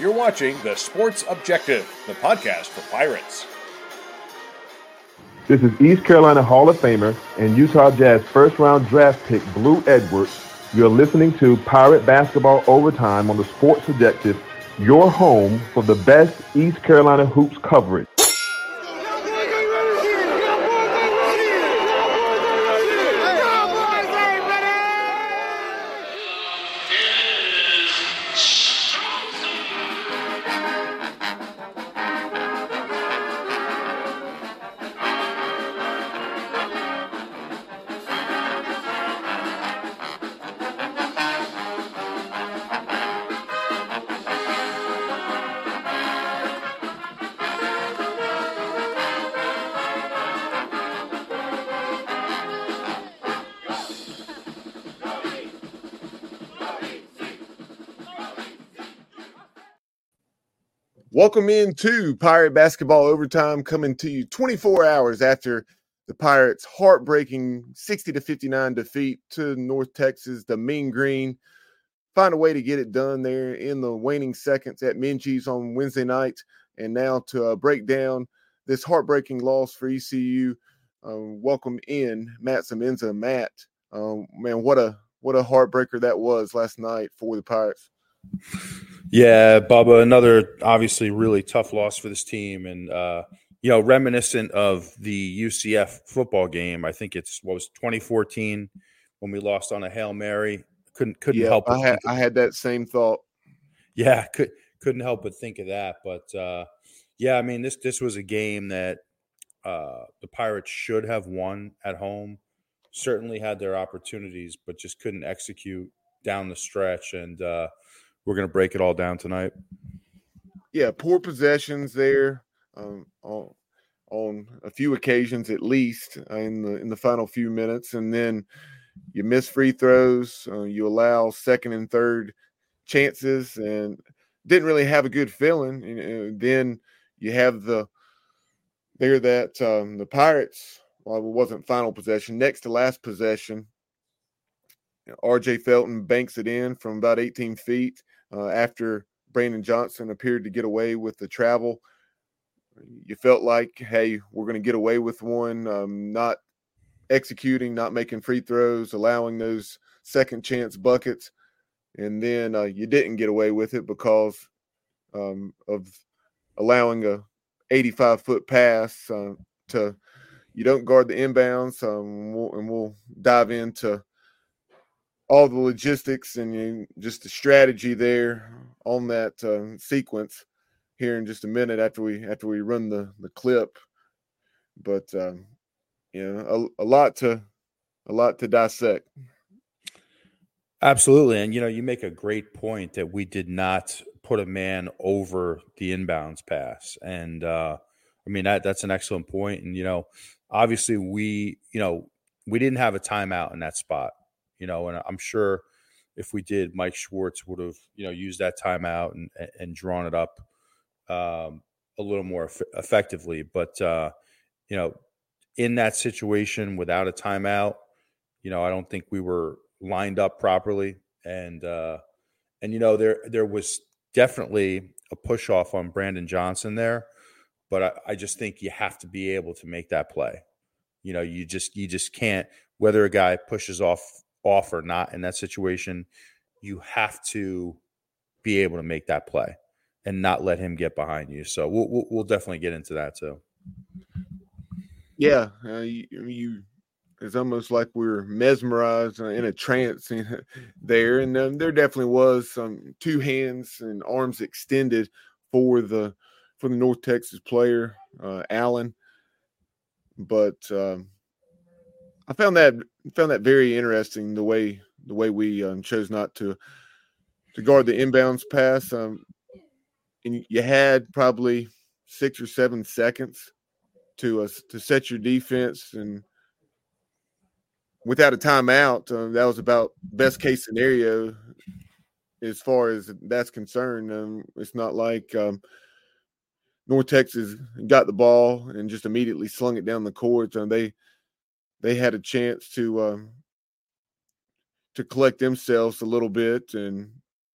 You're watching The Sports Objective, the podcast for Pirates. This is East Carolina Hall of Famer and Utah Jazz first round draft pick Blue Edwards. You're listening to Pirate Basketball Overtime on the Sports Objective, your home for the best East Carolina hoops coverage. Welcome into Pirate Basketball Overtime, coming to you 24 hours after the Pirates' heartbreaking 60 to 59 defeat to North Texas, the Mean Green. Find a way to get it done there in the waning seconds at Minges on Wednesday night. And now to uh, break down this heartbreaking loss for ECU, um, welcome in Matt Semenza. Matt, um, man, what a what a heartbreaker that was last night for the Pirates. Yeah, Bubba, another obviously really tough loss for this team, and uh, you know, reminiscent of the UCF football game. I think it's what was 2014 when we lost on a hail mary. Couldn't couldn't yeah, help. I had I had that same thought. Yeah, could couldn't help but think of that. But uh, yeah, I mean this this was a game that uh, the Pirates should have won at home. Certainly had their opportunities, but just couldn't execute down the stretch and. Uh, we're going to break it all down tonight. Yeah, poor possessions there um, on, on a few occasions at least in the in the final few minutes, and then you miss free throws. Uh, you allow second and third chances, and didn't really have a good feeling. You know, then you have the there that um, the Pirates. Well, it wasn't final possession. Next to last possession, RJ Felton banks it in from about 18 feet uh, after Brandon Johnson appeared to get away with the travel. You felt like, hey, we're going to get away with one, um, not executing, not making free throws, allowing those second chance buckets. And then uh, you didn't get away with it because um, of allowing a 85 foot pass uh, to you don't guard the inbounds. Um, we'll, and we'll dive into all the logistics and you, just the strategy there on that uh, sequence here in just a minute after we after we run the the clip. But um, you know a, a lot to a lot to dissect. Absolutely and you know you make a great point that we did not put a man over the inbounds pass and uh i mean that that's an excellent point and you know obviously we you know we didn't have a timeout in that spot you know, and I'm sure if we did, Mike Schwartz would have, you know, used that timeout and and drawn it up um, a little more eff- effectively. But uh, you know, in that situation without a timeout, you know, I don't think we were lined up properly, and uh, and you know, there there was definitely a push off on Brandon Johnson there, but I, I just think you have to be able to make that play. You know, you just you just can't whether a guy pushes off off or not in that situation, you have to be able to make that play and not let him get behind you. So we'll we'll, we'll definitely get into that too. Yeah, uh, you, you, it's almost like we are mesmerized uh, in a trance there, and um, there definitely was some two hands and arms extended for the for the North Texas player uh, Allen, but um, I found that found that very interesting the way the way we um, chose not to to guard the inbounds pass. Um, and you had probably six or seven seconds to uh, to set your defense, and without a timeout, uh, that was about best case scenario as far as that's concerned. Um, it's not like um, North Texas got the ball and just immediately slung it down the court. And they they had a chance to um, to collect themselves a little bit and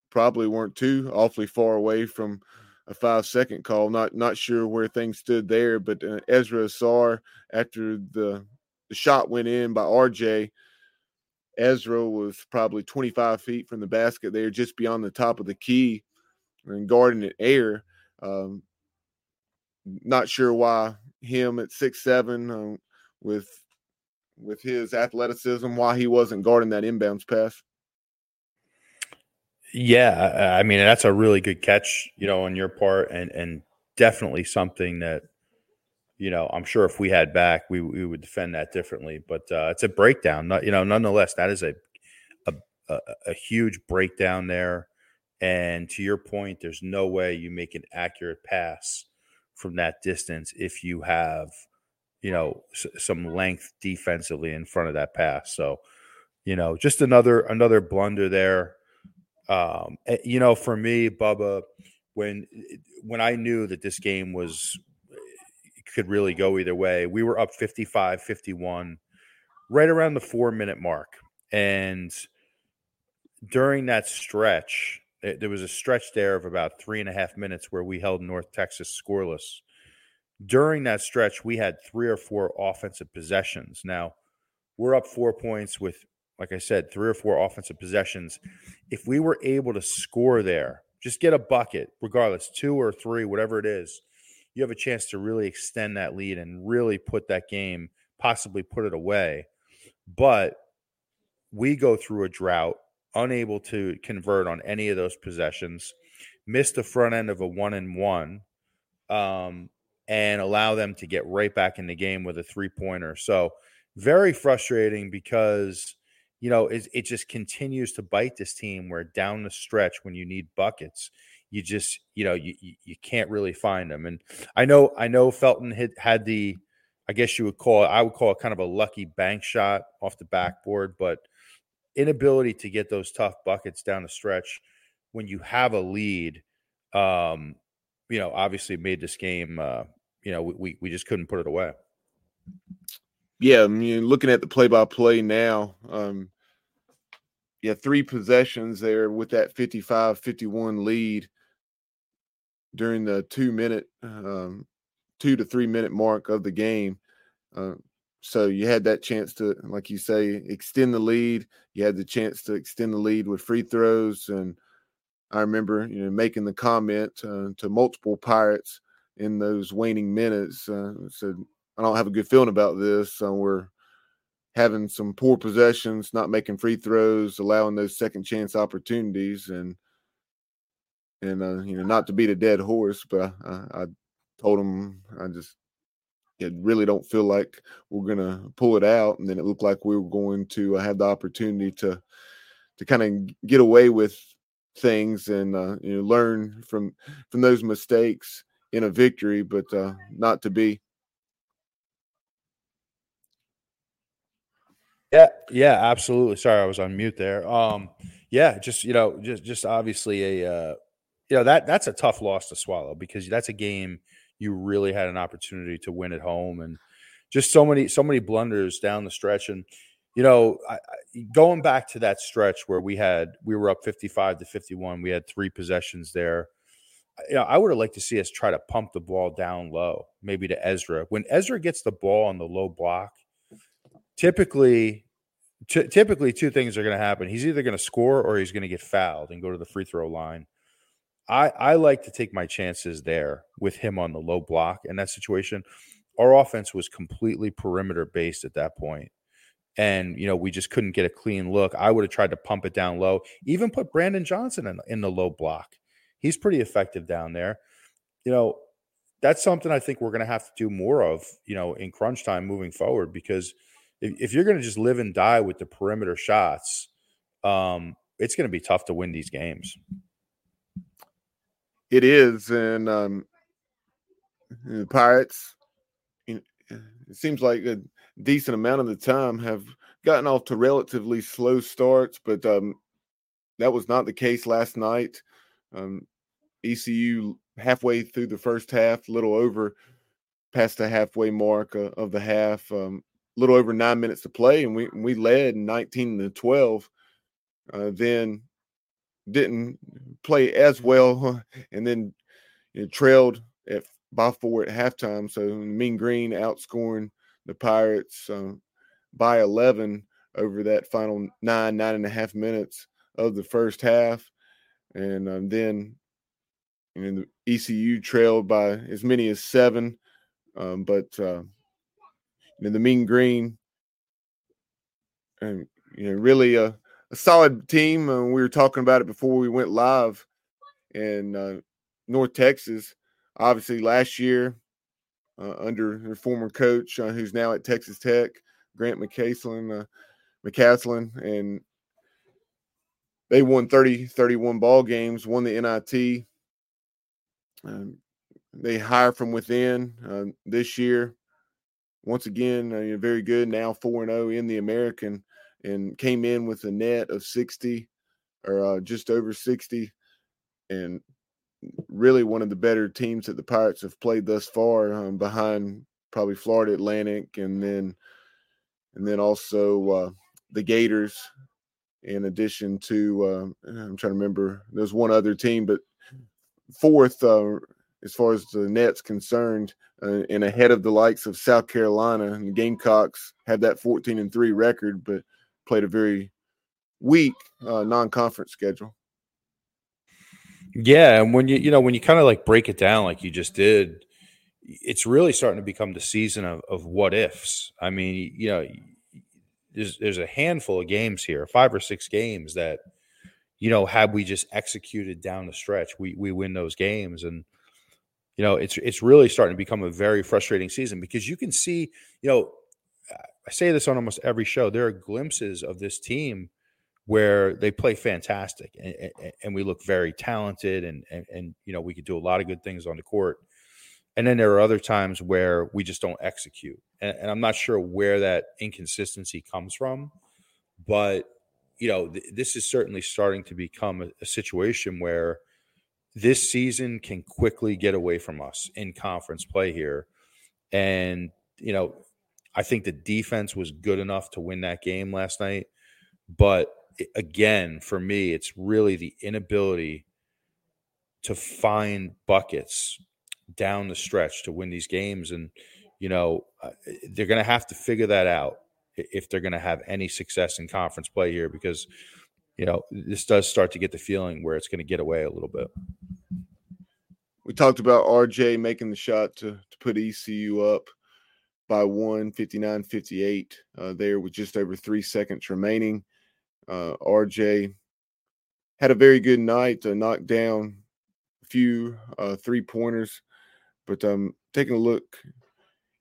probably weren't too awfully far away from a five second call. Not not sure where things stood there, but uh, Ezra Ausar after the the shot went in by RJ. Ezra was probably 25 feet from the basket there, just beyond the top of the key and guarding it air. Um, not sure why him at six seven uh, with with his athleticism, why he wasn't guarding that inbounds pass. Yeah, I mean that's a really good catch, you know, on your part, and and definitely something that, you know, I'm sure if we had back, we we would defend that differently. But uh, it's a breakdown, Not, you know. Nonetheless, that is a, a, a huge breakdown there. And to your point, there's no way you make an accurate pass from that distance if you have, you know, s- some length defensively in front of that pass. So, you know, just another another blunder there. Um, eh, you know, for me, Bubba, when eh, when I knew that this game was eh, could really go either way, we were up 55 51 right around the four minute mark. And during that stretch, there was a stretch there of about three and a half minutes where we held North Texas scoreless. During that stretch, we had three or four offensive possessions. Now, we're up four points with, like I said, three or four offensive possessions. If we were able to score there, just get a bucket, regardless, two or three, whatever it is, you have a chance to really extend that lead and really put that game, possibly put it away. But we go through a drought unable to convert on any of those possessions, miss the front end of a one and one, um, and allow them to get right back in the game with a three pointer. So very frustrating because you know it, it just continues to bite this team where down the stretch when you need buckets you just you know you you can't really find them and i know i know felton had had the i guess you would call it i would call it kind of a lucky bank shot off the backboard but inability to get those tough buckets down the stretch when you have a lead, um, you know, obviously made this game. Uh, you know, we we just couldn't put it away. Yeah, I mean, looking at the play-by-play now, um, yeah, three possessions there with that 55-51 lead during the two-minute, um, two to three-minute mark of the game. Uh, so you had that chance to, like you say, extend the lead. You had the chance to extend the lead with free throws, and I remember you know making the comment uh, to multiple Pirates in those waning minutes. Uh, said, "I don't have a good feeling about this. Uh, we're having some poor possessions, not making free throws, allowing those second chance opportunities, and and uh, you know not to beat a dead horse, but I, I told him I just it really don't feel like we're gonna pull it out. And then it looked like we were going to uh, have the opportunity to to kind of get away with things and uh, you know learn from from those mistakes in a victory, but uh, not to be. Yeah, yeah, absolutely. Sorry, I was on mute there. Um, yeah, just you know, just just obviously a uh, you know that that's a tough loss to swallow because that's a game you really had an opportunity to win at home and just so many so many blunders down the stretch and you know I, going back to that stretch where we had we were up 55 to 51 we had three possessions there you know i would have liked to see us try to pump the ball down low maybe to ezra when ezra gets the ball on the low block typically t- typically two things are going to happen he's either going to score or he's going to get fouled and go to the free throw line I, I like to take my chances there with him on the low block in that situation. Our offense was completely perimeter based at that point. And, you know, we just couldn't get a clean look. I would have tried to pump it down low, even put Brandon Johnson in, in the low block. He's pretty effective down there. You know, that's something I think we're going to have to do more of, you know, in crunch time moving forward, because if, if you're going to just live and die with the perimeter shots, um, it's going to be tough to win these games. It is, and um, Pirates. it seems like a decent amount of the time have gotten off to relatively slow starts, but um, that was not the case last night. Um, ECU halfway through the first half, a little over past the halfway mark uh, of the half, a um, little over nine minutes to play, and we we led 19 to 12. Uh, then didn't play as well, and then you know, trailed at by four at halftime. So Mean Green outscoring the Pirates um, by 11 over that final nine, nine and a half minutes of the first half. And um, then you know, the ECU trailed by as many as seven. Um, but uh, you know, the Mean Green, and you know, really a, a solid team. Uh, we were talking about it before we went live in uh, North Texas. Obviously, last year uh, under their former coach, uh, who's now at Texas Tech, Grant McCaslin, uh, McCasland, and they won 30, 31 ball games, won the NIT. Um, they hire from within uh, this year. Once again, uh, very good. Now four and zero oh in the American, and came in with a net of sixty, or uh, just over sixty, and really one of the better teams that the Pirates have played thus far, um, behind probably Florida Atlantic, and then and then also uh, the Gators. In addition to, uh, I'm trying to remember, there's one other team, but fourth uh, as far as the Nets concerned, uh, and ahead of the likes of South Carolina. And the Gamecocks had that 14 and three record, but played a very weak uh, non-conference schedule. Yeah, and when you you know when you kind of like break it down like you just did, it's really starting to become the season of, of what ifs. I mean, you know, there's there's a handful of games here, five or six games that, you know, had we just executed down the stretch, we we win those games, and you know, it's it's really starting to become a very frustrating season because you can see, you know, I say this on almost every show. There are glimpses of this team where they play fantastic and, and we look very talented and, and, and you know we could do a lot of good things on the court. And then there are other times where we just don't execute. And, and i'm not sure where that inconsistency comes from but you know th- this is certainly starting to become a, a situation where this season can quickly get away from us in conference play here. And you know i think the defense was good enough to win that game last night but again, for me, it's really the inability to find buckets down the stretch to win these games. And, you know, they're going to have to figure that out if they're going to have any success in conference play here because, you know, this does start to get the feeling where it's going to get away a little bit. We talked about RJ making the shot to, to put ECU up by one, 59 58, uh, there with just over three seconds remaining. Uh, RJ had a very good night to knock down a few uh, three pointers, but um, taking a look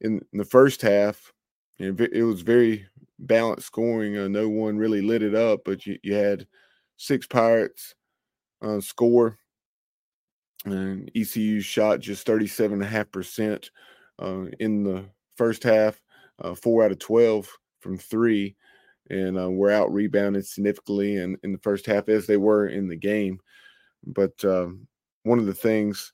in, the first half, it was very balanced scoring. Uh, no one really lit it up, but you, you had six Pirates uh, score, and ECU shot just 37.5% uh, in the first half, uh, four out of 12 from three and uh, were out rebounded significantly in, in the first half as they were in the game. But um, one of the things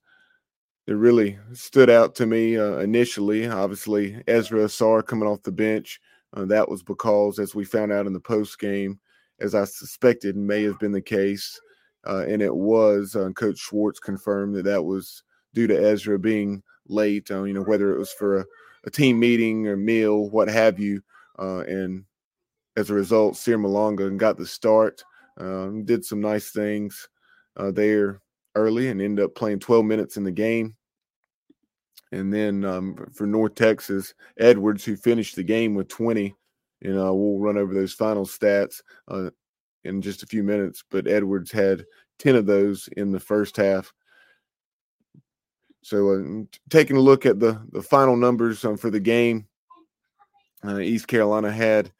that really stood out to me uh, initially, obviously, Ezra Ausar coming off the bench. Uh, that was because, as we found out in the post game, as I suspected may have been the case, uh, and it was, uh, Coach Schwartz confirmed that that was due to Ezra being late, uh, you know, whether it was for a, a team meeting or meal, what have you. and as a result, Cyr Malonga got the start, um, did some nice things uh, there early and ended up playing 12 minutes in the game. And then um, for North Texas, Edwards, who finished the game with 20, you know, we'll run over those final stats uh, in just a few minutes, but Edwards had 10 of those in the first half. So, uh, taking a look at the, the final numbers um, for the game, uh, East Carolina had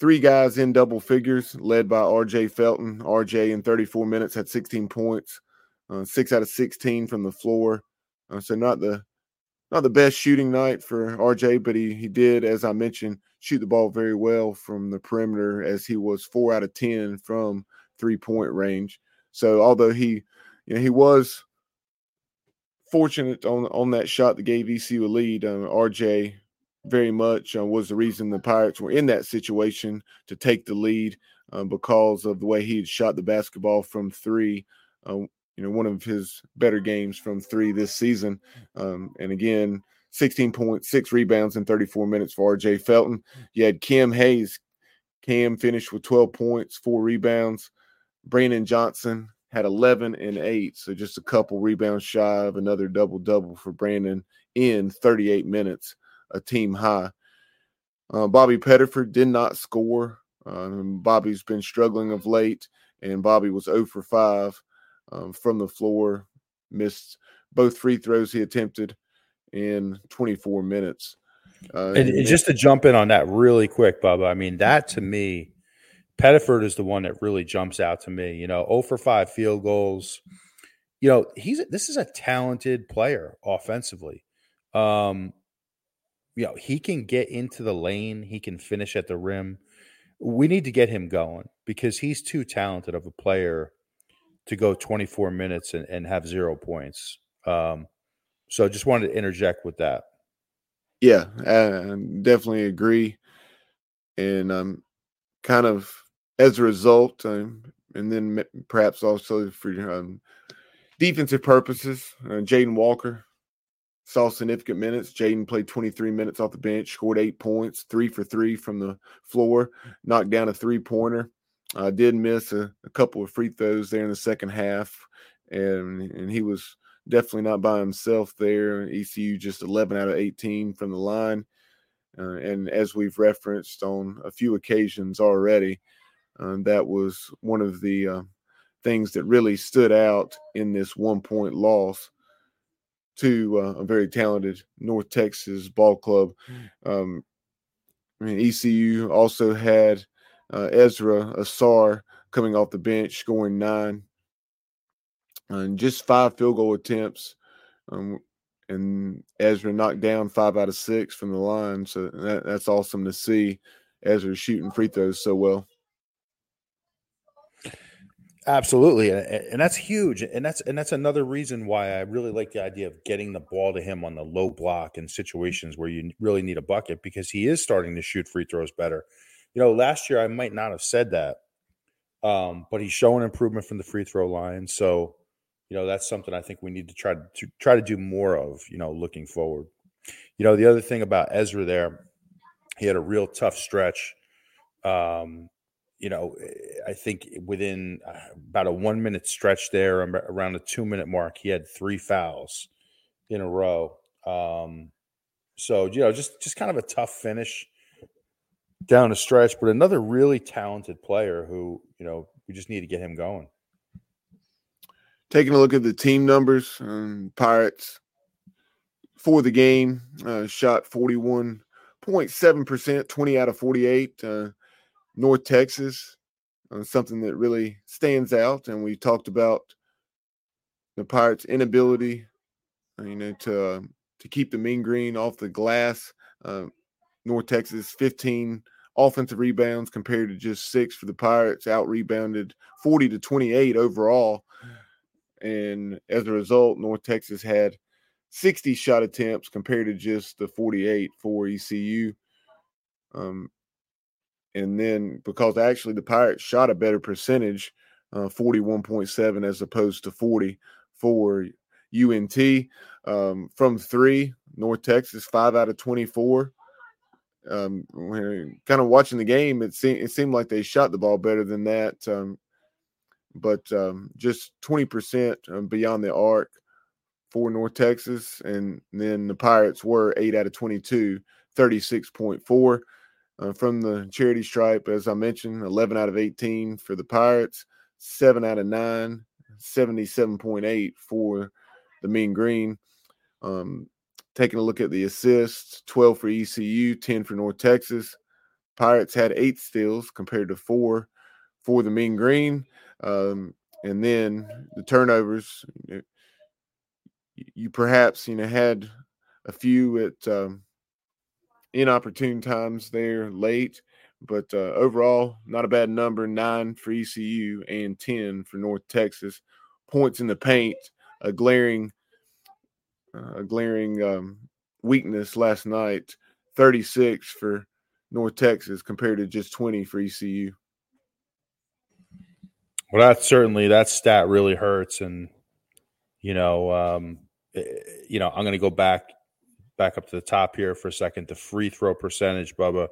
three guys in double figures, led by RJ Felton. RJ in 34 minutes had 16 points, uh, six out of 16 from the floor. Uh, so not the not the best shooting night for RJ, but he he did, as I mentioned, shoot the ball very well from the perimeter, as he was four out of 10 from three point range. So although he, you know, he was fortunate on on that shot that gave ECU a lead, um, RJ very much uh, was the reason the Pirates were in that situation to take the lead uh, because of the way he had shot the basketball from three. Uh, you know, one of his better games from three this season. Um, and again, 16.6 rebounds in 34 minutes for RJ Felton. You had Cam Hayes. Cam finished with 12 points, four rebounds. Brandon Johnson had 11 and 8, so just a couple rebounds shy of another double double for Brandon in 38 minutes, a team high. Uh, Bobby Pettiford did not score. Um, Bobby's been struggling of late, and Bobby was 0 for 5 um, from the floor, missed both free throws he attempted in 24 minutes. Uh, and, and just to jump in on that really quick, Bubba, I mean, that to me, Pettiford is the one that really jumps out to me. You know, 0 for 5 field goals. You know, he's this is a talented player offensively. Um, you know, he can get into the lane, he can finish at the rim. We need to get him going because he's too talented of a player to go 24 minutes and, and have zero points. Um, so just wanted to interject with that. Yeah, I definitely agree. And um, kind of as a result, um, and then perhaps also for um, defensive purposes, uh, Jaden Walker saw significant minutes. Jaden played 23 minutes off the bench, scored eight points, three for three from the floor, knocked down a three pointer. I did miss a, a, couple of free throws there in the second half, and and he was definitely not by himself there. ECU just 11 out of 18 from the line, uh, and as we've referenced on a few occasions already, uh, that was one of the uh, things that really stood out in this one point loss to uh, a very talented North Texas ball club. Mm. Um, I mean, ECU also had uh, Ezra Ausar coming off the bench, scoring nine, and just five field goal attempts. Um, and Ezra knocked down five out of six from the line, so that, that's awesome to see. Ezra shooting free throws so well. Absolutely, and that's huge, and that's and that's another reason why I really like the idea of getting the ball to him on the low block in situations where you really need a bucket because he is starting to shoot free throws better. You know, last year I might not have said that, um, but he's showing improvement from the free throw line. So, you know, that's something I think we need to try to, to try to do more of. You know, looking forward. You know, the other thing about Ezra there, he had a real tough stretch. Um, you know, I think within uh, about a one minute stretch there, around the two minute mark, he had three fouls in a row. Um, so you know, just just kind of a tough finish down the stretch, but another really talented player who you know we just need to get him going. Taking a look at the team numbers, um, Pirates for the game uh, shot forty one point seven percent, twenty out of forty eight. Uh, North Texas, uh, something that really stands out, and we talked about the Pirates' inability, uh, you know, to uh, to keep the mean green off the glass. Uh, North Texas 15 offensive rebounds compared to just six for the Pirates, out rebounded 40 to 28 overall. And as a result, North Texas had 60 shot attempts compared to just the 48 for ECU. Um, and then because actually the Pirates shot a better percentage, uh, 41.7 as opposed to 40 for UNT. Um, from three, North Texas, five out of 24 um, kind of watching the game, it seemed it seemed like they shot the ball better than that. Um, but um, just 20% um, beyond the arc for North Texas. And then the Pirates were 8 out of 22, 36.4 uh, from the charity stripe. As I mentioned, 11 out of 18 for the Pirates, 7 out of 9, 77.8 for the Mean Green. Um, Taking a look at the assists 12 for ECU, 10 for North Texas. Pirates had eight steals compared to four for the Mean Green. Um, and then the turnovers, you, you, perhaps you know had a few at um, inopportune times there late, but uh, overall not a bad number. Nine for ECU and ten for North Texas. Points in the paint, a glaring uh, a glaring um, weakness last night 36 for North Texas compared to just 20 for ECU. Well, that certainly that stat really hurts, and you know, um, eh, you know, I'm going to go back back up to the top here for a second. The free throw percentage, Bubba.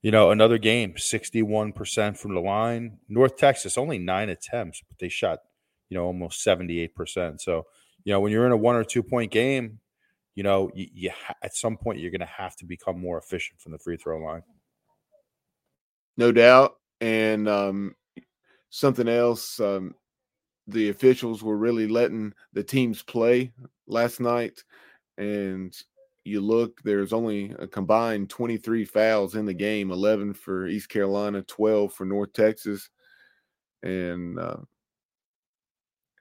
You know, another game, 61% from the line. North Texas only nine attempts, but they shot, you know, almost 78%. So, you know, when you're in a one or two point game, you know, you, you ha- at some point you're going to have to become more efficient from the free throw line. No doubt. And um, something else, um, the officials were really letting the teams play last night. And you look, there's only a combined 23 fouls in the game 11 for East Carolina, 12 for North Texas. And, uh,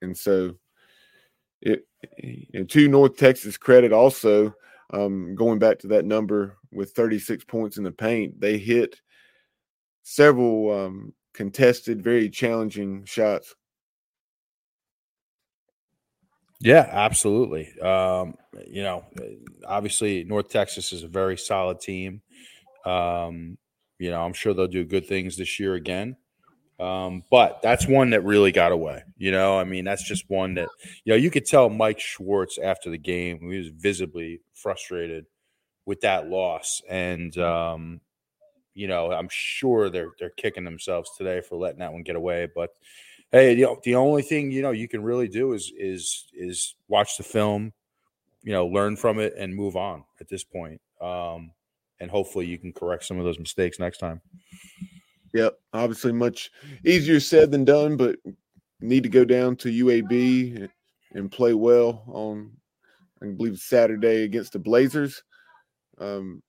and so it, and to North Texas credit also, um, going back to that number with 36 points in the paint, they hit several um, contested, very challenging shots. Yeah, absolutely. Um, you know, obviously North Texas is a very solid team. Um, you know, I'm sure they'll do good things this year again. Um, but that's one that really got away. You know, I mean, that's just one that you know you could tell Mike Schwartz after the game he was visibly frustrated with that loss, and um, you know, I'm sure they're they're kicking themselves today for letting that one get away. But hey, you know, the only thing you know you can really do is is is watch the film, you know, learn from it and move on at this point. Um, and hopefully you can correct some of those mistakes next time. Yep, obviously much easier said than done, but need to go down to UAB and play well on, I believe Saturday against the Blazers. Um,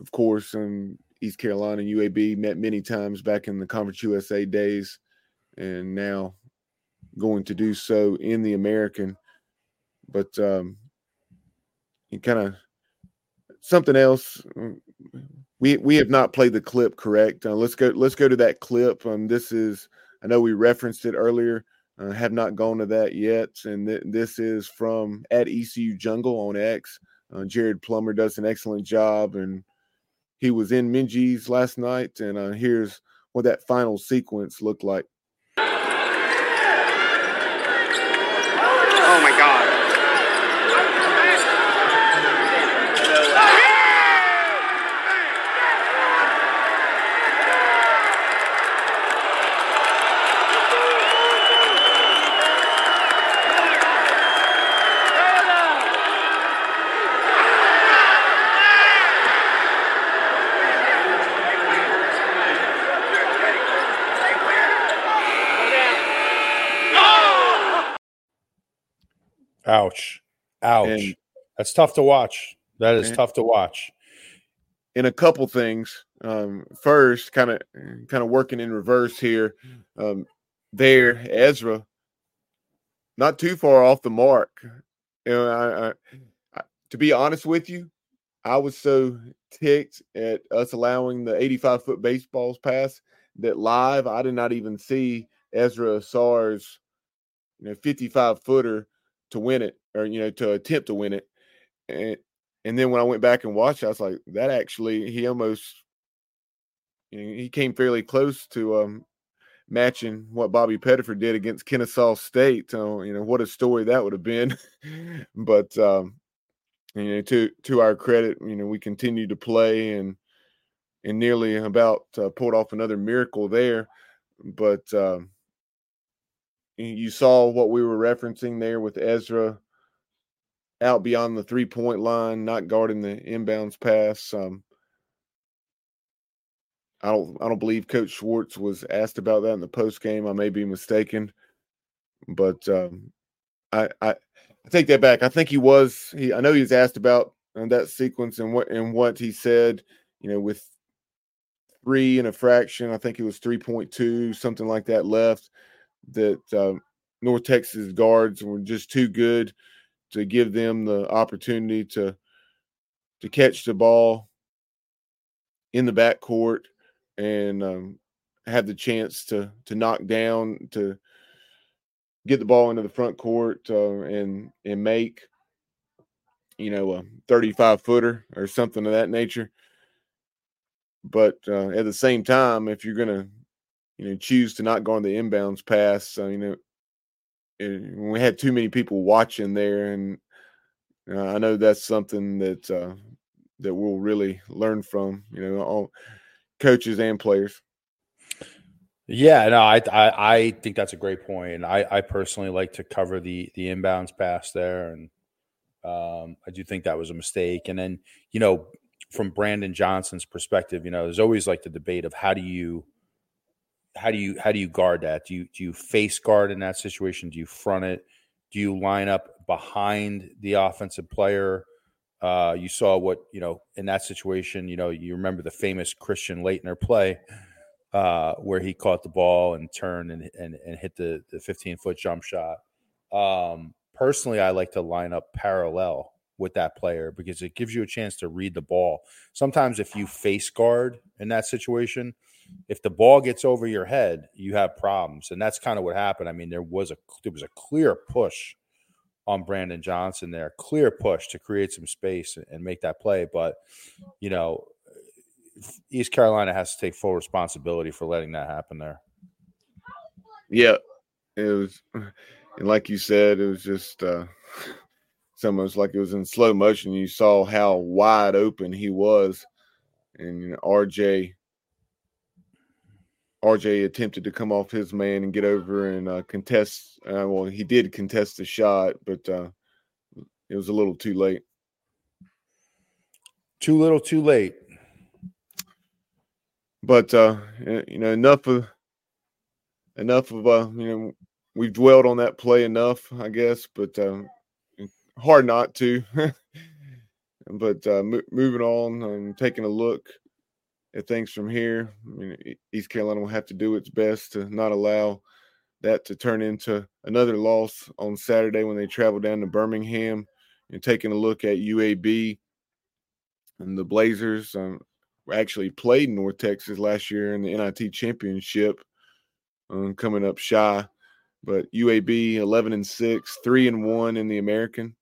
of course, in East Carolina, and UAB met many times back in the Conference USA days, and now going to do so in the American. But um, kind of something else we we have not played the clip correct. Uh, let's go. Let's go to that clip. Um, this is. I know we referenced it earlier. Uh, have not gone to that yet, and th- this is from at ECU Jungle on X. Uh, Jared Plummer does an excellent job, and he was in Minges last night. And uh, here's what that final sequence looked like. Ouch. Ouch. And, That's tough to watch. That is tough to watch. In a couple things. Um, first, kind of kind of working in reverse here. Um, there, Ezra, not too far off the mark. You know, I, I, I, to be honest with you, I was so ticked at us allowing the 85 foot baseballs pass that live I did not even see Ezra Ausar's you know 55 footer to win it or you know to attempt to win it and and then when i went back and watched i was like that actually he almost you know, he came fairly close to um matching what bobby pettiford did against kennesaw state so you know what a story that would have been. But um you know to to our credit you know we continue to play and and nearly about uh, pulled off another miracle there. But um you saw what we were referencing there with Ezra out beyond the three point line, not guarding the inbounds pass. Um, I don't I don't believe Coach Schwartz was asked about that in the post game. I may be mistaken, but um, I, I I take that back. I think he was. He I know he was asked about uh, that sequence and what and what he said. You know, with three and a fraction, I think it was three point two, something like that left that uh, North Texas guards were just too good to give them the opportunity to to catch the ball in the backcourt and um, have the chance to to knock down to get the ball into the front court uh, and and make you know, a 35 footer or something of that nature. But uh, at the same time, if you're going to, you know, choose to not go on the inbounds pass, you know, we had too many people watching there, and uh, I know that's something that uh, that we'll really learn from, you know, all coaches and players. Yeah, no, I, I, I think that's a great point. I I personally like to cover the the inbounds pass there, and um, I do think that was a mistake. And then you know, from Brandon Johnson's perspective, you know, there's always like the debate of how do you how do you how do you guard that? Do you do you face guard in that situation? Do you front it? Do you line up behind the offensive player? Uh, you saw what you know in that situation. You know, you remember the famous Christian Laettner play uh, where he caught the ball and turned and and, and hit the the 15 foot jump shot. Um, personally, I like to line up parallel with that player because it gives you a chance to read the ball. Sometimes, if you face guard in that situation, if the ball gets over your head, you have problems, and that's kind of what happened. I mean, there was a there was a clear push on Brandon Johnson there, clear push to create some space and make that play, but you know, East Carolina has to take full responsibility for letting that happen there. Yeah, it was, and like you said, it was just uh, it's almost like it was in slow motion. You saw how wide open he was, and you know, RJ. RJ attempted to come off his man and get over and uh, contest. Uh, well, he did contest the shot, but uh, it was a little too late. Too little, too late. But uh, you know, enough of enough of uh, you know, we've dwelled on that play enough, I guess. But uh, hard not to. but uh, moving on and taking a look things from here, I mean, East Carolina will have to do its best to not allow that to turn into another loss on Saturday when they travel down to Birmingham. And taking a look at UAB and the Blazers, um, actually played North Texas last year in the NIT championship, um, coming up shy. But UAB 11 and 6, 3 and 1 in the American.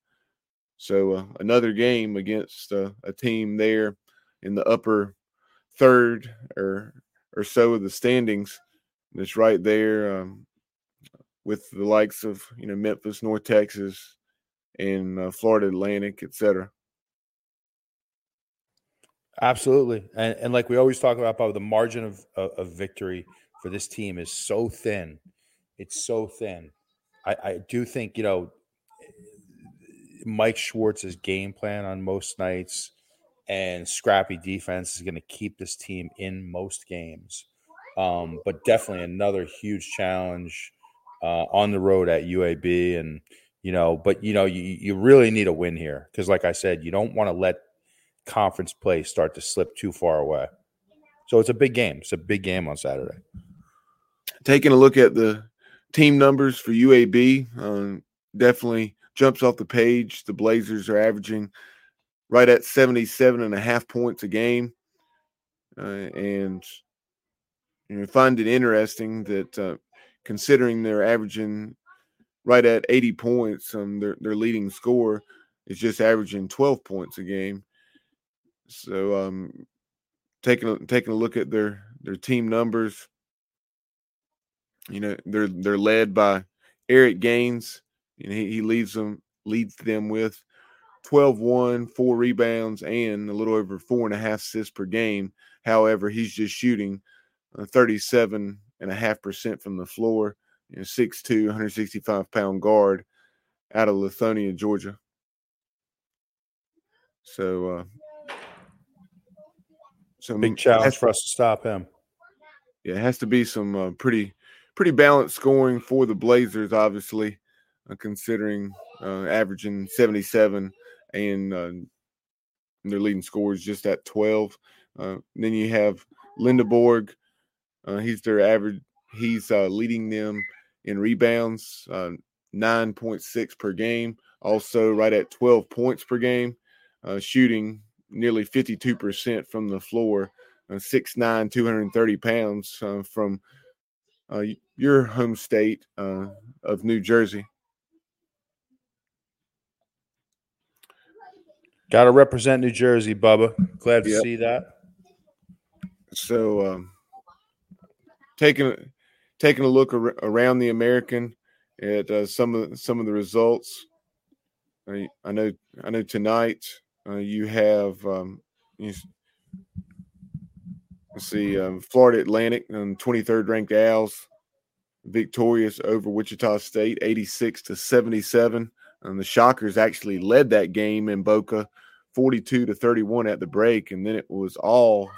So uh, another game against uh, a team there in the upper third or or so of the standings. That's right there um, with the likes of you know Memphis, North Texas, and uh, Florida Atlantic, etc. Absolutely, and and like we always talk about, Bob, the margin of, of, of victory for this team is so thin. It's so thin. I, I do think you know Mike Schwartz's game plan on most nights and scrappy defense is going to keep this team in most games. Um, but definitely another huge challenge uh, on the road at UAB, and you know, but you know, you you really need a win here because, like I said, you don't want to let conference play start to slip too far away. So it's a big game. It's a big game on Saturday. Taking a look at the team numbers for UAB, um, definitely jumps off the page. The Blazers are averaging right at 77 and a half points a game. Uh, and you know, find it interesting that uh, considering they're averaging right at 80 points, um, their, their leading score is just averaging 12 points a game. So, um, taking a, taking a look at their their team numbers, you know, they're they're led by Eric Gaines, and he, he leads them leads them with 12 1, four rebounds, and a little over four and a half assists per game. However, he's just shooting uh, 37 and a half percent from the floor. You know, 6'2, 165 pound guard out of Lithonia, Georgia. So, uh, some big challenge for us to stop him. Yeah, it has to be some uh, pretty pretty balanced scoring for the Blazers, obviously, uh, considering uh, averaging 77 and uh, their leading score is just at 12. Uh, then you have Lendeborg. Uh, he's their average. He's leading them in rebounds, 9.6 per game. Also, right at 12 points per game. shooting nearly 52% from the floor, uh, 6'9, 230 pounds uh, from uh, your home state uh, of New Jersey. Got to represent New Jersey, Bubba. Glad to yep. see that. So, um, taking taking a look ar- around the American at uh, some of some of the results. I, I know I know tonight uh, you have um, you, let's see um, Florida Atlantic and 23rd ranked Owls victorious over Wichita State 86 to 77 and the Shockers actually led that game in Boca 42 to 31 at the break and then it was all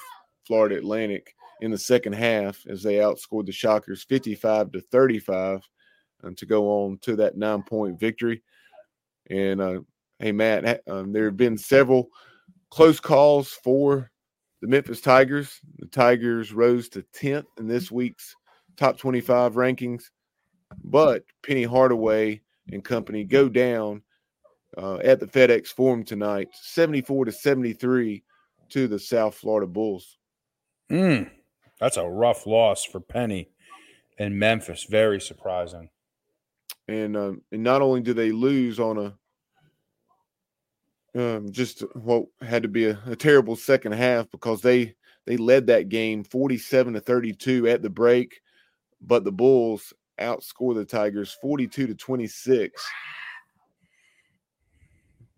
Florida Atlantic in the second half as they outscored the Shockers 55 to 35 and to go on to that nine point victory. And uh, hey, Matt, um, there have been several close calls for the Memphis Tigers. The Tigers rose to 10th in this week's top 25 rankings, but Penny Hardaway and company go down uh, at the FedEx Forum tonight, 74 to 73 to the South Florida Bulls. Mm, that's a rough loss for Penny and Memphis. Very surprising. And um, and not only do they lose on a um, just what had to be a, a, terrible second half because they they led that game 47 to 32 at the break, but the Bulls outscore the Tigers 42 to 26.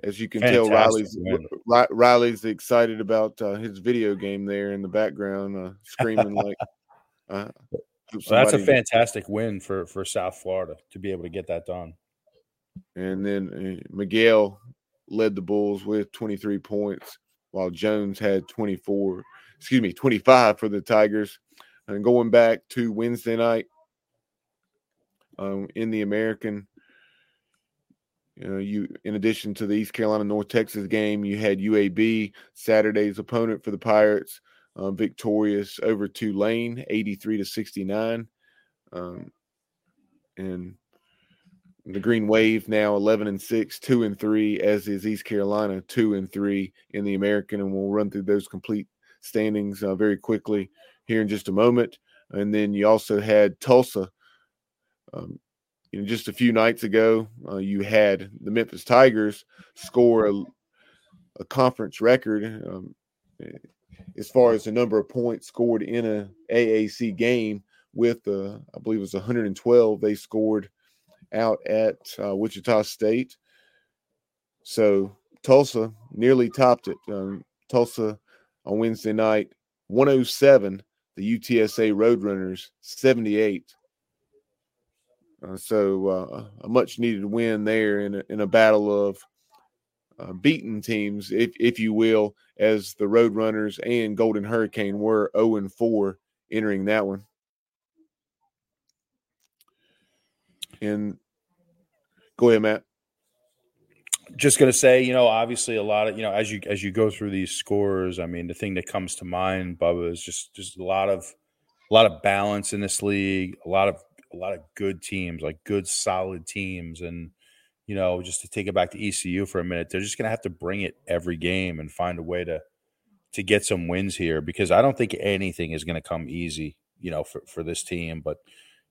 As you can Fantastic tell, Riley's win. Riley's excited about uh, his video game there in the background, uh, screaming like. Uh, that's a fantastic win for for South Florida to be able to get that done. And then uh, Miguel led the Bulls with 23 points, while Jones had 24. Excuse me, 25 for the Tigers. And going back to Wednesday night um, in the American, you know, you in addition to the East Carolina North Texas game, you had UAB Saturday's opponent for the Pirates, uh, victorious over Tulane, 83 to 69. Um, and the Green Wave now 11 and 6, 2 and 3, as is East Carolina 2 and 3 in the American. And we'll run through those complete standings uh, very quickly here in just a moment. And then you also had Tulsa um, you know, just a few nights ago, uh, you had the Memphis Tigers score a, a conference record um, as far as the number of points scored in a AAC game. With uh, I believe it was 112 they scored out at uh, Wichita State. So Tulsa nearly topped it. Um, Tulsa on Wednesday night, 107. The UTSA Roadrunners 78. Uh, so uh, a much needed win there in a, in a battle of uh, beaten teams, if if you will, as the Roadrunners and Golden Hurricane were 0 and 4 entering that one. And go ahead, Matt. Just gonna say, you know, obviously a lot of you know, as you as you go through these scores, I mean, the thing that comes to mind, Bubba, is just just a lot of a lot of balance in this league, a lot of a lot of good teams, like good solid teams, and you know, just to take it back to ECU for a minute, they're just going to have to bring it every game and find a way to to get some wins here because I don't think anything is going to come easy, you know, for for this team. But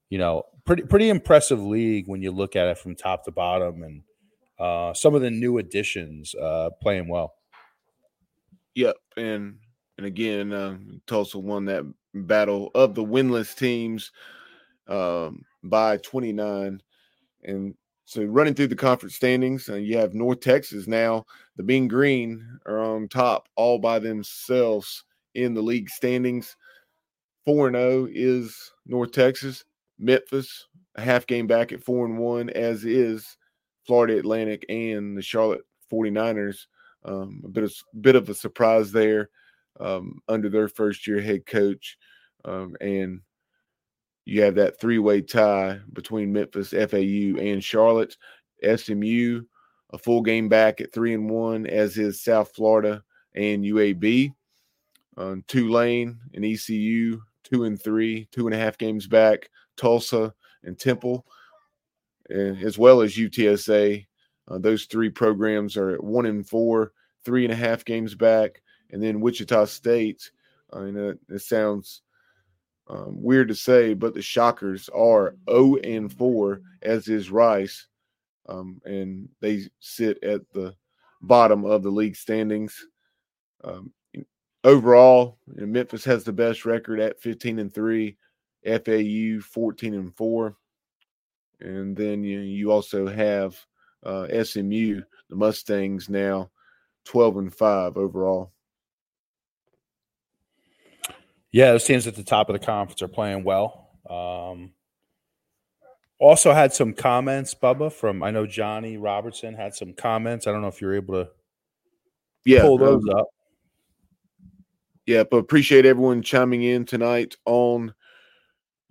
you know, pretty pretty impressive league when you look at it from top to bottom, and uh, some of the new additions uh, playing well. Yep, and and again, uh, Tulsa won that battle of the winless teams um, by 29. And so running through the conference standings, uh, you have North Texas now. The Mean Green are on top all by themselves in the league standings. 4 0 is North Texas. Memphis, a half game back at 4 and 1, as is Florida Atlantic and the Charlotte 49ers. Um, a bit of, bit of a surprise there um, under their first year head coach. Um, and you have that three way tie between Memphis, FAU, and Charlotte. SMU, a full game back at three and one, as is South Florida and UAB. Um, Tulane and ECU, two and three, two and a half games back. Tulsa and Temple, and, as well as UTSA. Uh, those three programs are at one and four, three and a half games back. And then Wichita State, I mean, it, it sounds um, weird to say, but the Shockers are 0 and 4, as is Rice. Um, and they sit at the bottom of the league standings. Um, overall, you know, Memphis has the best record at 15 and 3, FAU 14 and 4. And then you, you also have uh, SMU, the Mustangs now 12 and 5 overall. Yeah, those teams at the top of the conference are playing well. Um, also had some comments, Bubba, from I know Johnny Robertson had some comments. I don't know if you're able to yeah, pull those um, up. Yeah, but appreciate everyone chiming in tonight on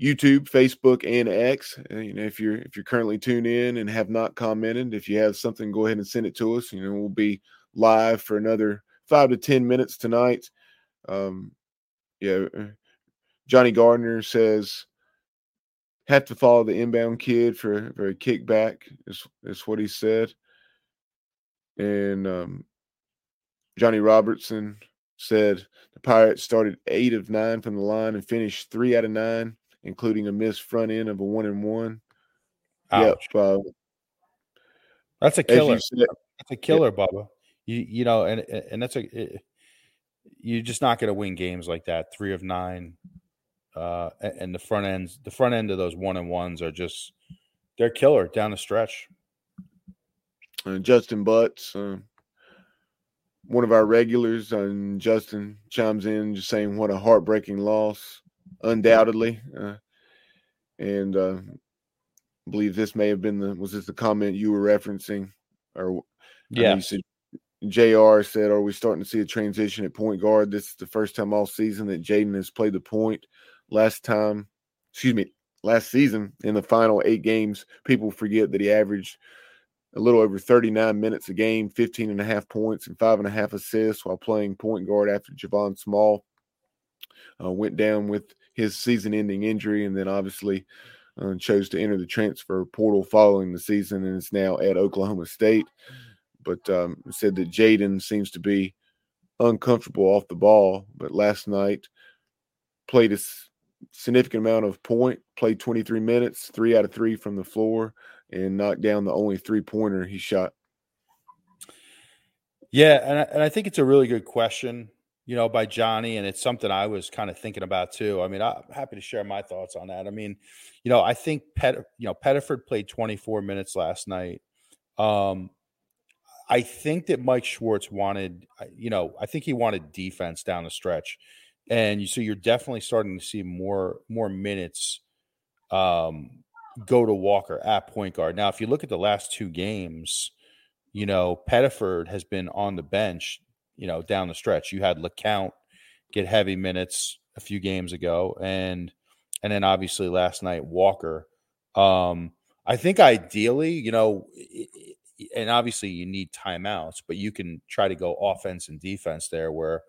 YouTube, Facebook, and X. Uh, you know, if you're if you're currently tuned in and have not commented, if you have something, go ahead and send it to us. You know, we'll be live for another five to ten minutes tonight. Um, yeah, uh, Johnny Gardner says have to follow the inbound kid for, for a kickback is, is what he said. And um, Johnny Robertson said the Pirates started eight of nine from the line and finished three out of nine, including a missed front end of a one and one. Ouch. Yep. Uh, that's a killer. said, that's a killer, yeah. Bubba. You you know, and and that's a it, you're just not going to win games like that. Three of nine, uh, and the front ends, the front end of those one and ones are just they're killer down the stretch. Uh, Justin Butts, uh, one of our regulars, and Justin chimes in just saying what a heartbreaking loss, undoubtedly. Uh, and uh, I believe this may have been the was this the comment you were referencing, or yeah, you said Jr. said, "Are we starting to see a transition at point guard? This is the first time all season that Jaden has played the point." last time, excuse me, last season in the final eight games, people forget that he averaged a little over 39 minutes a game, 15 and a half points, and five and a half assists while playing point guard after Javon Small uh, went down with his season ending injury and then obviously uh, chose to enter the transfer portal following the season and is now at Oklahoma State. But um, said that Jaden seems to be uncomfortable off the ball. But last night played a significant amount of point, played 23 minutes, three out of three from the floor, and knocked down the only three pointer he shot. Yeah, and I, and I think it's a really good question, you know, by Johnny, and it's something I was kind of thinking about too. I mean, I'm happy to share my thoughts on that. I mean, you know, I think Pet, you know, Pettiford played 24 minutes last night. Um, I think that Mike Schwartz wanted, you know, I think he wanted defense down the stretch and you, so you're definitely starting to see more more minutes um, go to Walker at point guard. Now, if you look at the last two games, you know Pettiford has been on the bench. You know, down the stretch, you had LeCount get heavy minutes a few games ago, and and then obviously last night Walker. Um, I think ideally, you know, and obviously you need timeouts, but you can try to go offense and defense there where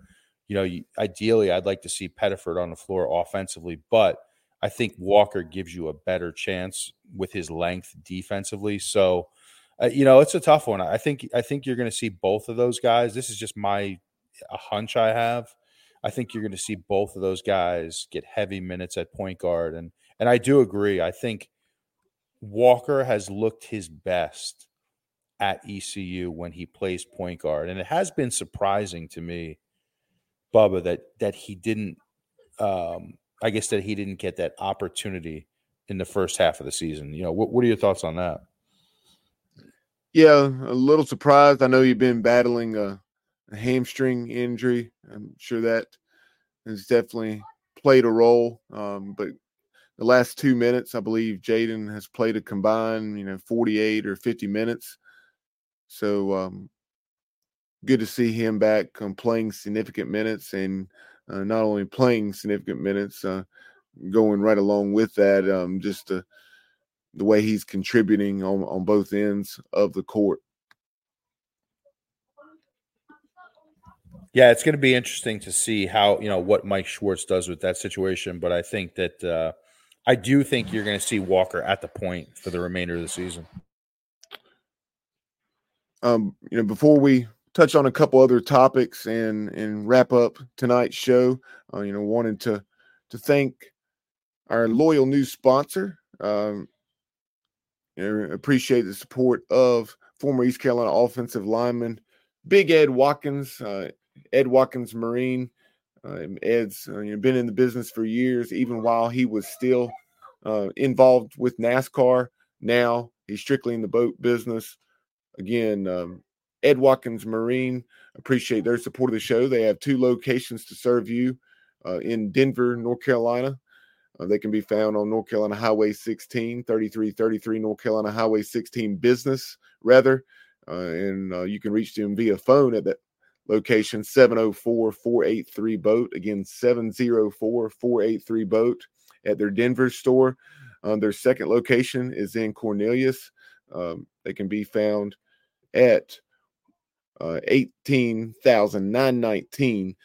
you know, you, ideally, I'd like to see Pettiford on the floor offensively, but I think Walker gives you a better chance with his length defensively. So, uh, you know, it's a tough one. I think I think you're going to see both of those guys. This is just my a hunch I have. I think you're going to see both of those guys get heavy minutes at point guard, and and I do agree. I think Walker has looked his best at ECU when he plays point guard, and it has been surprising to me Bubba that that he didn't um I guess that he didn't get that opportunity in the first half of the season. You know, what what are your thoughts on that? Yeah, a little surprised. I know you've been battling a, a hamstring injury. I'm sure that has definitely played a role. Um, but the last two minutes, I believe Jaden has played a combined, you know, 48 or 50 minutes. So um, good to see him back um, playing significant minutes and uh, not only playing significant minutes, uh, going right along with that, um, just the, the way he's contributing on, on both ends of the court. Yeah, it's going to be interesting to see how, you know, what Mike Schwartz does with that situation. But I think that uh, I do think you're going to see Walker at the point for the remainder of the season. Um, you know, before we touch on a couple other topics and and wrap up tonight's show. Uh, you know, wanted to to thank our loyal new sponsor. Um, you know, appreciate the support of former East Carolina offensive lineman Big Ed Watkins, uh, Ed Watkins Marine. Uh, Ed's you know, been in the business for years, even while he was still uh, involved with NASCAR. Now he's strictly in the boat business. Again, um, Ed Watkins Marine. Appreciate their support of the show. They have two locations to serve you uh, in Denver, North Carolina. Uh, they can be found on North Carolina Highway 16, 3333 North Carolina Highway 16 business, rather. Uh, and uh, you can reach them via phone at that location 704 483 boat. Again, 704 483 boat at their Denver store. Um, their second location is in Cornelius. Um, they can be found at uh, 18,919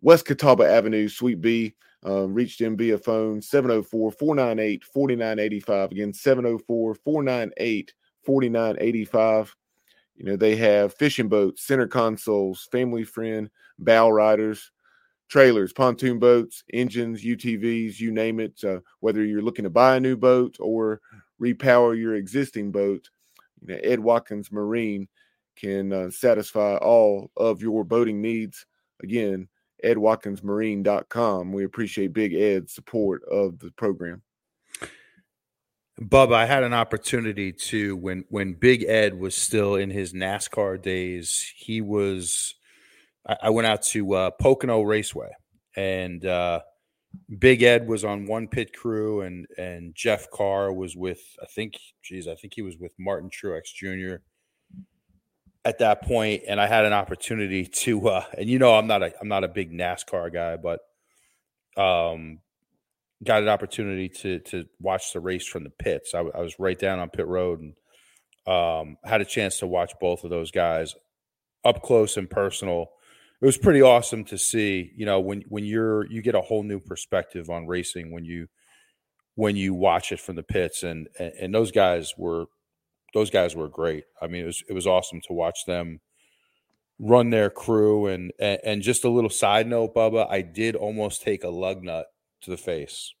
West Catawba Avenue, Suite B. Um, reach them via phone 704 498 4985. Again, 704 498 4985. You know, they have fishing boats, center consoles, family friend, bow riders, trailers, pontoon boats, engines, UTVs, you name it. Uh, whether you're looking to buy a new boat or repower your existing boat, you know, Ed Watkins Marine can uh, satisfy all of your boating needs. Again, edwatkinsmarine.com. We appreciate Big Ed's support of the program. Bub, I had an opportunity to when when Big Ed was still in his NASCAR days. He was. I, I went out to uh, Pocono Raceway, and uh, Big Ed was on one pit crew, and and Jeff Carr was with. I think, geez, I think he was with Martin Truex Jr at that point, and I had an opportunity to, uh, and you know, I'm not a I'm not a big NASCAR guy, but um, got an opportunity to to watch the race from the pits. I, I was right down on pit road and um, had a chance to watch both of those guys up close and personal. It was pretty awesome to see. You know, when when you're you get a whole new perspective on racing when you when you watch it from the pits, and and, and those guys were those guys were great. I mean, it was it was awesome to watch them run their crew and and, and just a little side note, Bubba, I did almost take a lug nut to the face.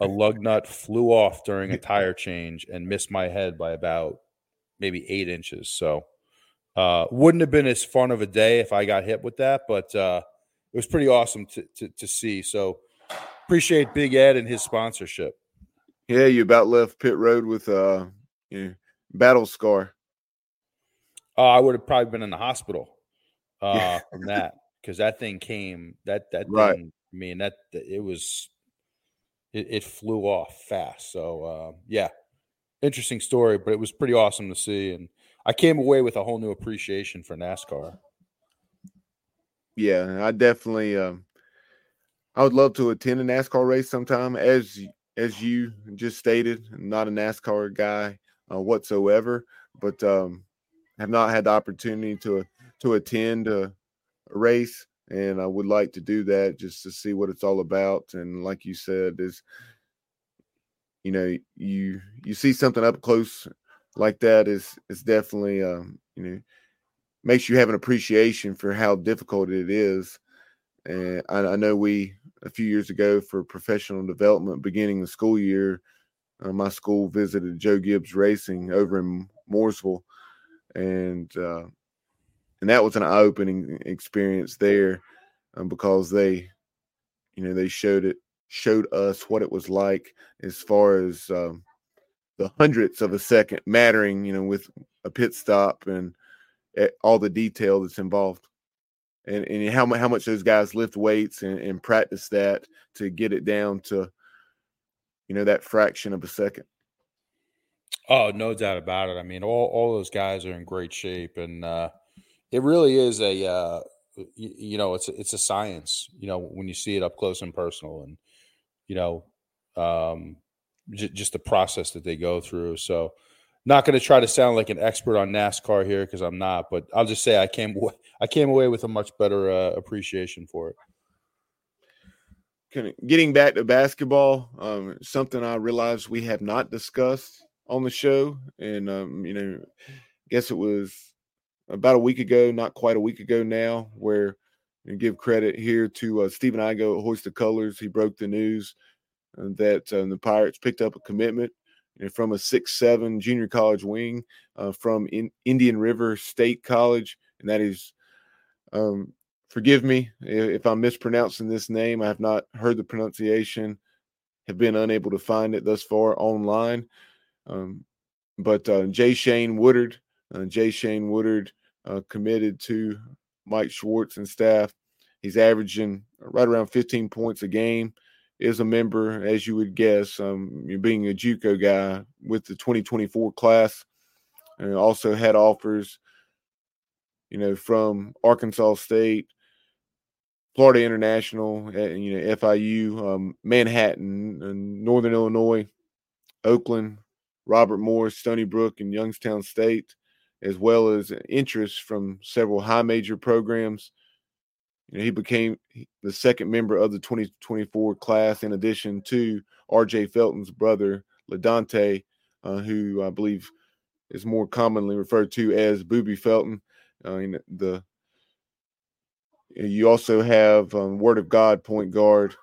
A lug nut flew off during a tire change and missed my head by about maybe eight inches. So uh, wouldn't have been as fun of a day if I got hit with that, but uh, it was pretty awesome to, to, to see. So appreciate Big Ed and his sponsorship. Yeah, you about left pit road with uh yeah, battle scar. Uh, I would have probably been in the hospital uh, from that because that thing came that that right. thing. I mean that, that it was it, it, flew off fast. So uh, yeah, interesting story, but it was pretty awesome to see, and I came away with a whole new appreciation for NASCAR. Yeah, I definitely. Um, I would love to attend a NASCAR race sometime. As as you just stated, I'm not a NASCAR guy uh, whatsoever, but um, have not had the opportunity to to attend a, a, race, and I would like to do that just to see what it's all about. And like you said, is you know you you see something up close like that is is definitely um, you know makes you have an appreciation for how difficult it is. And I, I know we a few years ago for professional development beginning the school year uh, my school visited Joe Gibbs Racing over in Mooresville, and uh, and that was an eye-opening experience there um, because they, you know, they showed it showed us what it was like as far as um, the hundredths of a second mattering, you know, with a pit stop and eh, all the detail that's involved. And, and how, how much those guys lift weights and, and practice that to get it down to you know, that fraction of a second. Oh, no doubt about it. I mean, all, all those guys are in great shape, and uh, it really is a uh, you, you, know it's a, it's a science. You know, when you see it up close and personal, and you know, um, j- just the process that they go through. So, not going to try to sound like an expert on NASCAR here because I'm not, but I'll just say I came I came away with a much better uh, appreciation for it kind of getting back to basketball, um, something I realized we have not discussed on the show, and um, you know, I guess it was about a week ago, not quite a week ago now, where and give credit here to uh, Stephen Igo at Hoist the Colors. He broke the news uh, that uh, the Pirates picked up a commitment from a six seven junior college wing uh, from in Indian River State College, and that is. Um, forgive me if I'm mispronouncing this name. I have not heard the pronunciation, have been unable to find it thus far online. Um, but uh, Jay Shane Woodard, uh, Jay Shane Woodard uh, committed to Mike Schwartz and staff. He's averaging right around 15 points a game. Is a member, as you would guess, um, being a JUCO guy with the 2024 class, and also had offers, you know, from Arkansas State, Florida International, you know, FIU, um, Manhattan, Northern Illinois, Oakland, Robert Morris, Stony Brook, and Youngstown State, as well as interest from several high major programs. You know, he became the second member of the 2024 class, in addition to R.J. Felton's brother, LaDante, uh, who I believe is more commonly referred to as Booby Felton. Uh, the you also have um, Word of God point guard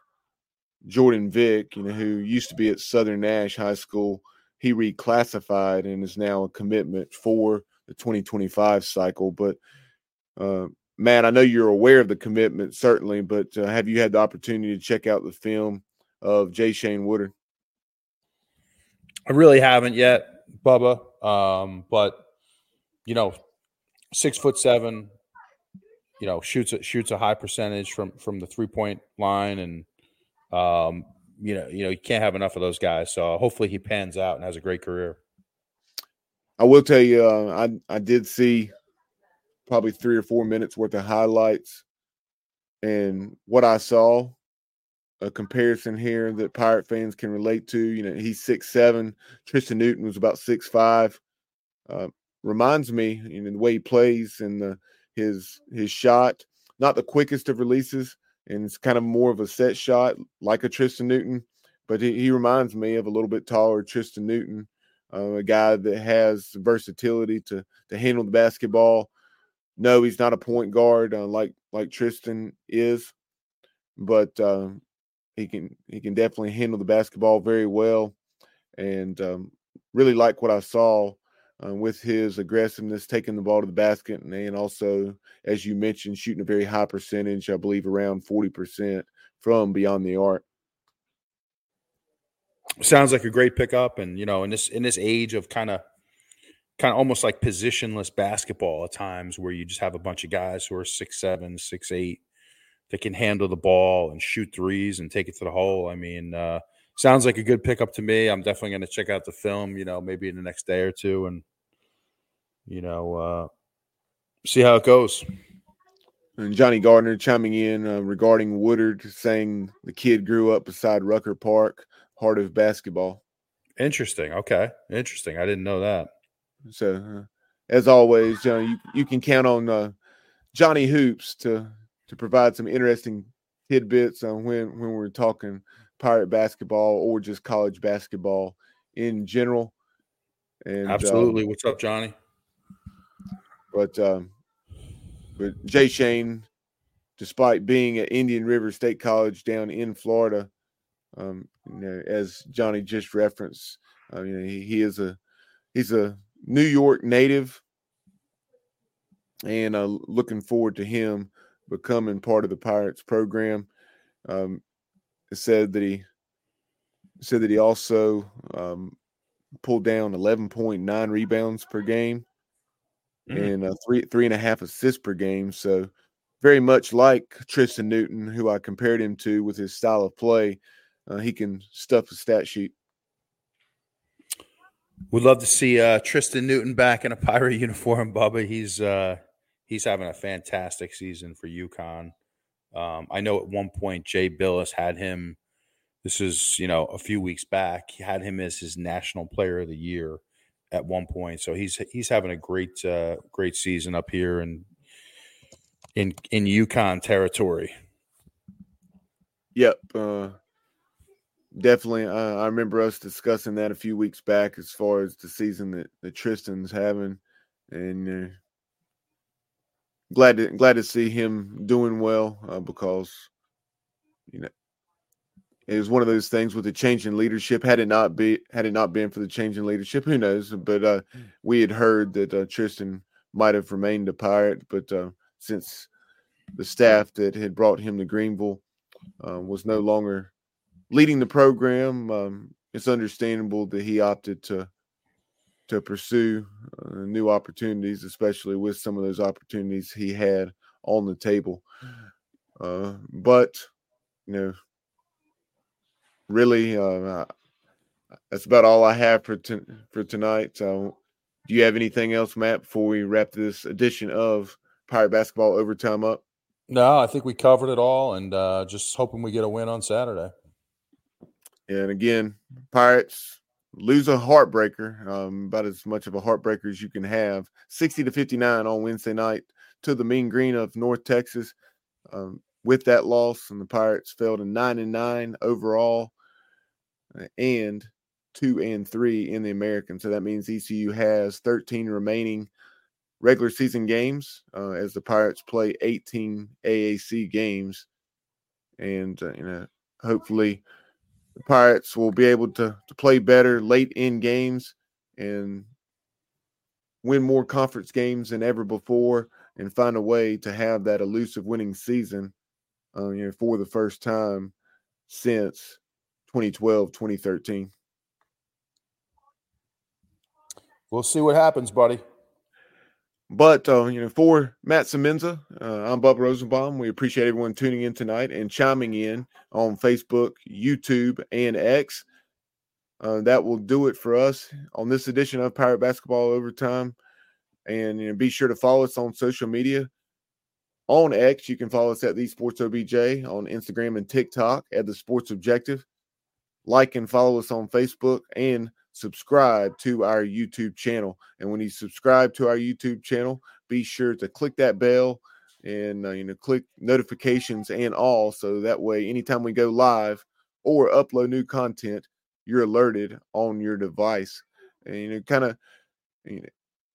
Jordan Vick, you know, who used to be at Southern Nash High School. He reclassified and is now a commitment for the 2025 cycle. But uh, Matt, I know you're aware of the commitment, certainly, but uh, have you had the opportunity to check out the film of Jay Shane Woodard? I really haven't yet, Bubba. Um, but you know, six foot seven, you know, shoots a, shoots a high percentage from from the three point line, and um, you know, you know, you can't have enough of those guys. So hopefully he pans out and has a great career. I will tell you, uh, I I did see probably three or four minutes worth of highlights, and what I saw, a comparison here that Pirate fans can relate to. You know, he's six seven. Tristan Newton was about six five. Uh, reminds me, you know, the way he plays and the his his shot, not the quickest of releases, and it's kind of more of a set shot like a Tristan Newton, but he, he reminds me of a little bit taller Tristan Newton, uh, a guy that has versatility to to handle the basketball. No, he's not a point guard uh, like like Tristan is, but uh, he can he can definitely handle the basketball very well, and um, really like what I saw uh, with his aggressiveness, taking the ball to the basket, and, also, as you mentioned, shooting a very high percentage, I believe around 40% from beyond the arc. Sounds like a great pickup. And, you know, in this in this age of kind of kind of almost like positionless basketball at times where you just have a bunch of guys who are six seven, six eight that can handle the ball and shoot threes and take it to the hole. I mean, uh, sounds like a good pickup to me. I'm definitely going to check out the film, you know, maybe in the next day or two and, you know, uh, see how it goes. And Johnny Gardner chiming in uh, regarding Woodard, saying the kid grew up beside Rucker Park, heart of basketball. Interesting. Okay. Interesting. I didn't know that. So, uh, as always, Johnny, you, you can count on uh, Johnny Hoops to to provide some interesting tidbits on when when we're talking pirate basketball or just college basketball in general. And absolutely, um, what's up, Johnny? But um, but Jay Shane, despite being at Indian River State College down in Florida, um, you know, as Johnny just referenced, uh, you know, he, he is a he's a New York native, and uh, looking forward to him becoming part of the Pirates program. Um, said that he said that he also um, pulled down 11.9 rebounds per game mm-hmm. and uh, three three and a half assists per game. So very much like Tristan Newton, who I compared him to with his style of play, uh, he can stuff the stat sheet. Would love to see uh, Tristan Newton back in a pirate uniform, Bubba. He's uh, he's having a fantastic season for UConn. Um, I know at one point Jay Bilas had him. This is you know a few weeks back. He had him as his National Player of the Year at one point. So he's he's having a great uh, great season up here in in in UConn territory. Yep, uh, definitely. Uh, I remember us discussing that a few weeks back as far as the season that, that Tristan's having, and uh, glad to glad to see him doing well uh, because you know it was one of those things with the change in leadership. Had it not be had it not been for the change in leadership, who knows? But uh, we had heard that uh, Tristan might have remained a pirate, but uh, since the staff that had brought him to Greenville uh, was no longer leading the program, um, it's understandable that he opted to to pursue uh, new opportunities, especially with some of those opportunities he had on the table. Uh, but you know, really, uh, that's about all I have for t- for tonight. So, do you have anything else, Matt, before we wrap this edition of Pirate Basketball Overtime up? No, I think we covered it all, and uh, just hoping we get a win on Saturday. And again, Pirates lose a heartbreaker, um, about as much of a heartbreaker as you can have. 60 to 59 on Wednesday night to the Mean Green of North Texas. Um, with that loss, and the Pirates fell to nine and nine overall, uh, and two and three in the American. So that means ECU has 13 remaining regular season games uh, as the Pirates play 18 AAC games, and uh, you know hopefully the Pirates will be able to to play better late in games and win more conference games than ever before and find a way to have that elusive winning season uh, you know, for the first time since 2012, 2013. We'll see what happens, buddy. But uh, you know, for Matt Semenza, uh, I'm Bob Rosenbaum. We appreciate everyone tuning in tonight and chiming in on Facebook, YouTube, and X. Uh, that will do it for us on this edition of Pirate Basketball Overtime. And you know, be sure to follow us on social media on X. You can follow us at the Sports OBJ on Instagram and TikTok at the Sports Objective. Like and follow us on Facebook and subscribe to our YouTube channel. And when you subscribe to our YouTube channel, be sure to click that bell and uh, you know click notifications and all so that way anytime we go live or upload new content, you're alerted on your device. And you know kind of you know,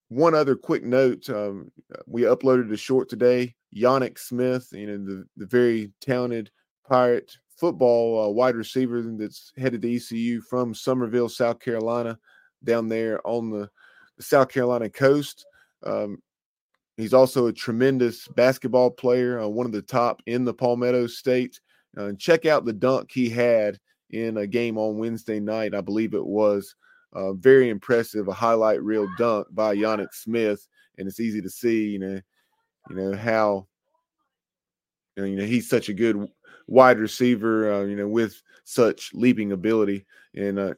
one other quick note um, we uploaded a short today Yannick Smith, you know, the, the very talented Pirate football uh, wide receiver that's headed to ECU from Summerville, South Carolina, down there on the, the South Carolina coast. Um, he's also a tremendous basketball player, uh, one of the top in the Palmetto State. Uh, check out the dunk he had in a game on Wednesday night, I believe it was. Uh, very impressive, a highlight reel dunk by Yannick Smith, and it's easy to see, you know, you know how you know he's such a good wide receiver, uh, you know, with such leaping ability, and uh,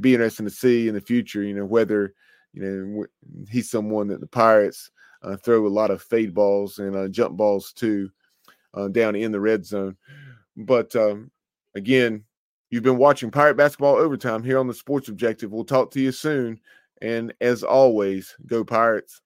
be interesting to see in the future, you know, whether you know he's someone that the Pirates uh, throw a lot of fade balls and uh, jump balls to uh, down in the red zone. But um, again, you've been watching Pirate Basketball Overtime here on the Sports Objective. We'll talk to you soon, and as always, go Pirates.